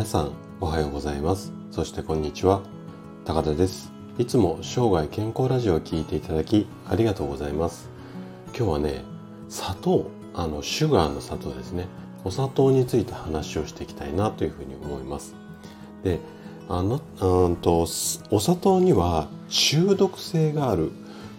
皆さんおはようございます。そしてこんにちは。高田です。いつも生涯健康ラジオを聞いていただきありがとうございます。今日はね砂糖あのシュガーの砂糖ですね。お砂糖について話をしていきたいなというふうに思います。であのうんとお砂糖には中毒性がある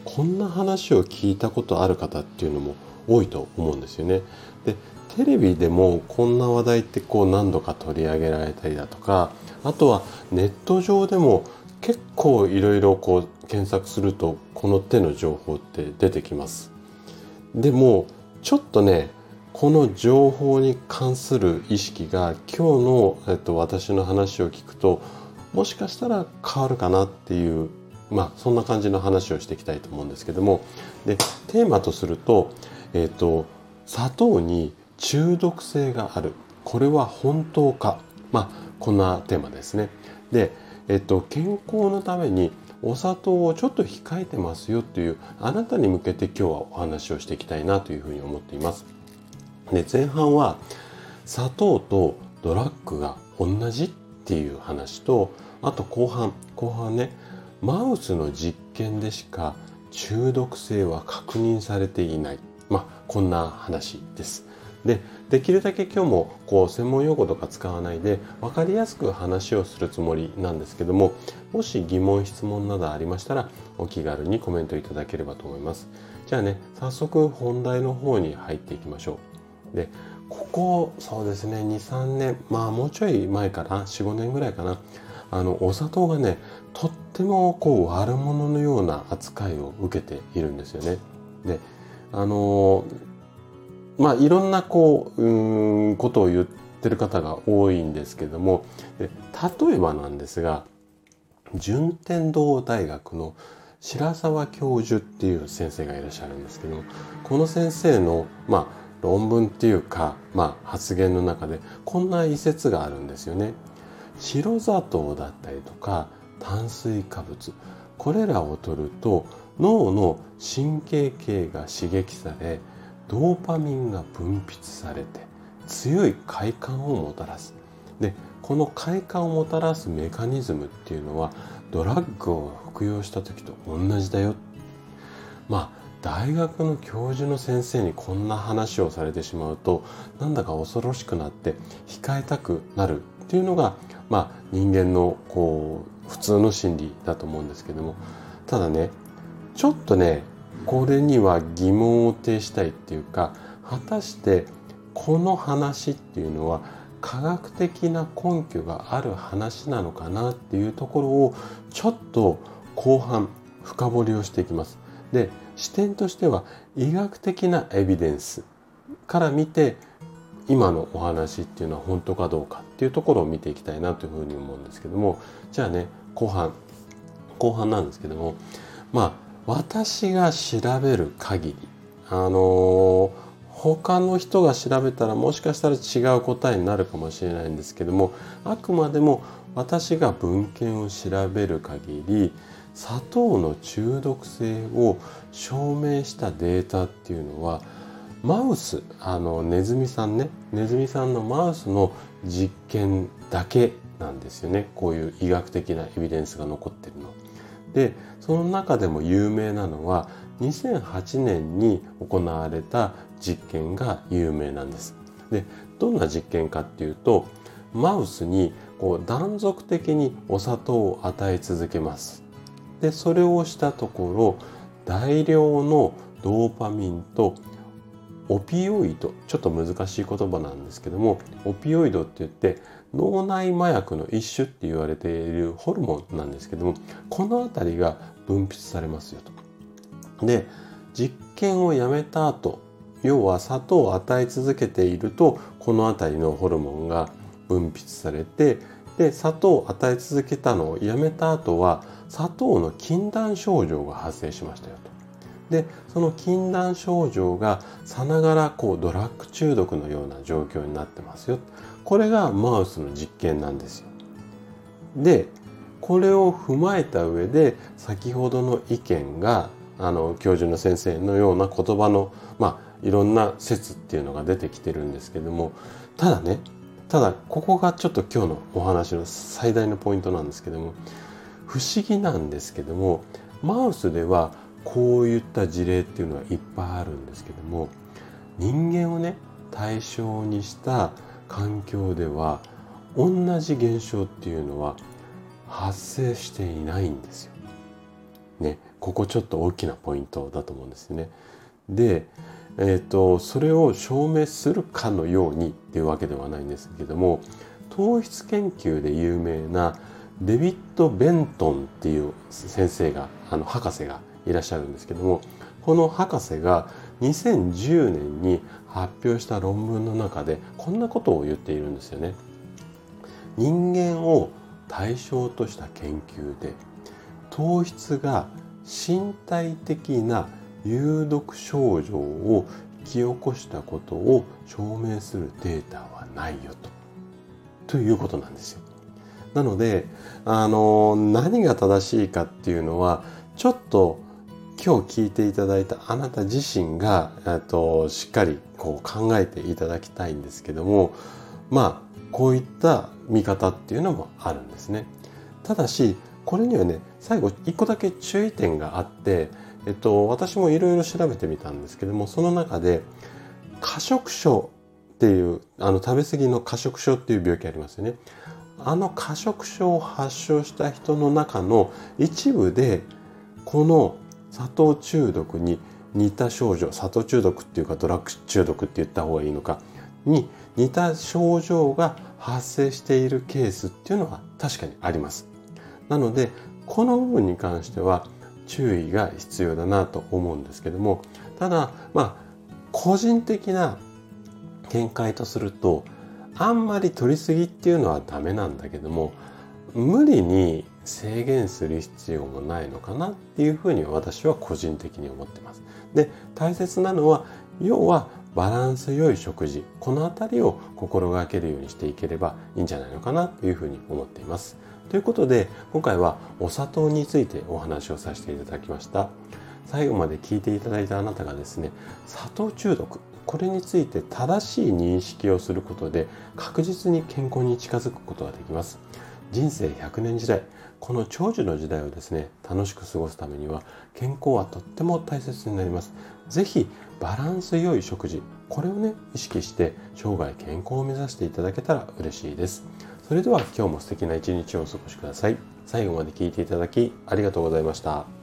こんな話を聞いたことある方っていうのも多いと思うんですよね。でテレビでもこんな話題ってこう何度か取り上げられたりだとかあとはネット上でも結構いろいろこう検索するとこの手の情報って出てきます。でもちょっとねこの情報に関する意識が今日の、えっと、私の話を聞くともしかしたら変わるかなっていうまあそんな感じの話をしていきたいと思うんですけども。でテーマとすると,、えっと砂糖に中毒性がある。これは本当か。まあこんなテーマですね。で、えっと、健康のためにお砂糖をちょっと控えてますよというあなたに向けて今日はお話をしていきたいなというふうに思っています。で前半は砂糖とドラッグが同じっていう話とあと後半後半ねマウスの実験でしか中毒性は確認されていない。まあこんな話です。でできるだけ今日もこう専門用語とか使わないで分かりやすく話をするつもりなんですけどももし疑問質問などありましたらお気軽にコメントいただければと思います。じゃあね早速本題の方に入っていきましょう。でここそうですね23年まあもうちょい前かな？45年ぐらいかな？あのお砂糖がねとってもこう悪者のような扱いを受けているんですよねであのまあいろんなこううんことを言ってる方が多いんですけども例えばなんですが順天堂大学の白沢教授っていう先生がいらっしゃるんですけどこの先生のまあ論文っていうか、まあ、発言の中でこんな一節があるんですよね。白砂糖だったりとか炭水化物これらを摂ると脳の神経系が刺激されドーパミンが分泌されて強い快感をもたらす。でこの快感をもたらすメカニズムっていうのはドラッグを服用した時と同じだよ。まあ大学の教授の先生にこんな話をされてしまうとなんだか恐ろしくなって控えたくなるっていうのが、まあ、人間のこう普通の心理だと思うんですけどもただねちょっとねこれには疑問を呈したいっていうか果たしてこの話っていうのは科学的な根拠がある話なのかなっていうところをちょっと後半深掘りをしていきます。で視点としては医学的なエビデンスから見て今のお話っていうのは本当かどうかっていうところを見ていきたいなというふうに思うんですけどもじゃあね後半後半なんですけどもまあ私が調べる限りあの他の人が調べたらもしかしたら違う答えになるかもしれないんですけどもあくまでも私が文献を調べる限り砂糖の中毒性を証明したデータっていうのはマウスあのネズミさんねネズミさんのマウスの実験だけなんですよねこういう医学的なエビデンスが残ってるの。でその中でも有名なのは2008年に行われた実験が有名なんです。でどんな実験かっていうとマウスにこう断続的にお砂糖を与え続けます。でそれをしたところ大量のドーパミンとオピオイドちょっと難しい言葉なんですけどもオピオイドって言って脳内麻薬の一種って言われているホルモンなんですけどもこの辺りが分泌されますよと。で実験をやめた後要は砂糖を与え続けているとこの辺りのホルモンが分泌されてで砂糖を与え続けたのをやめた後は砂糖の禁断症状が発生しましたよと。でその禁断症状がさながらこうドラッグ中毒のような状況になってますよこれがマウスの実験なんですよ。でこれを踏まえた上で先ほどの意見があの教授の先生のような言葉のまあいろんな説っていうのが出てきてるんですけどもただねただここがちょっと今日のお話の最大のポイントなんですけども不思議なんですけどもマウスではこういった事例っていうのはいっぱいあるんですけども人間をね対象にした環境では同じ現象っていうのは発生していないんですよ。ね、ここちょっと大きなポイントだと思うんですね。で、えーと、それを証明するかのようにっていうわけではないんですけども糖質研究で有名なデビッド・ベントンっていう先生があの博士がいらっしゃるんですけどもこの博士が2010年に発表した論文の中でこんなことを言っているんですよね。人間を対象とした研究で糖質が身体的な有毒症状を引き起こしたことを証明するデータはないよと。ということなんですよ。なので、あの、何が正しいかっていうのは、ちょっと今日聞いていただいたあなた自身が、としっかりこう考えていただきたいんですけども、まあ、こういった見方っていうのもあるんですね。ただし、これにはね、最後一個だけ注意点があって、えっと、私もいろいろ調べてみたんですけども、その中で、過食症っていう、あの、食べ過ぎの過食症っていう病気ありますよね。あの過食症を発症した人の中の一部で、この砂糖中毒に似た症状、砂糖中毒っていうかドラッグ中毒って言った方がいいのか、に似た症状が発生しているケースっていうのは確かにあります。なので、この部分に関しては注意が必要だなと思うんですけども、ただ、まあ、個人的な見解とすると、あんまり取りすぎっていうのはダメなんだけども、無理に制限する必要もないのかなっていうふうに私は個人的に思ってます。で、大切なのは、要はバランス良い食事、このあたりを心がけるようにしていければいいんじゃないのかなというふうに思っています。ということで、今回はお砂糖についてお話をさせていただきました。最後まで聞いていただいたあなたがですね、砂糖中毒、これについて正しい認識をすることで確実に健康に近づくことができます。人生100年時代、この長寿の時代をですね、楽しく過ごすためには健康はとっても大切になります。是非バランス良い食事、これをね、意識して生涯健康を目指していただけたら嬉しいです。それでは今日も素敵な一日をお過ごしください。最後まで聞いていただきありがとうございました。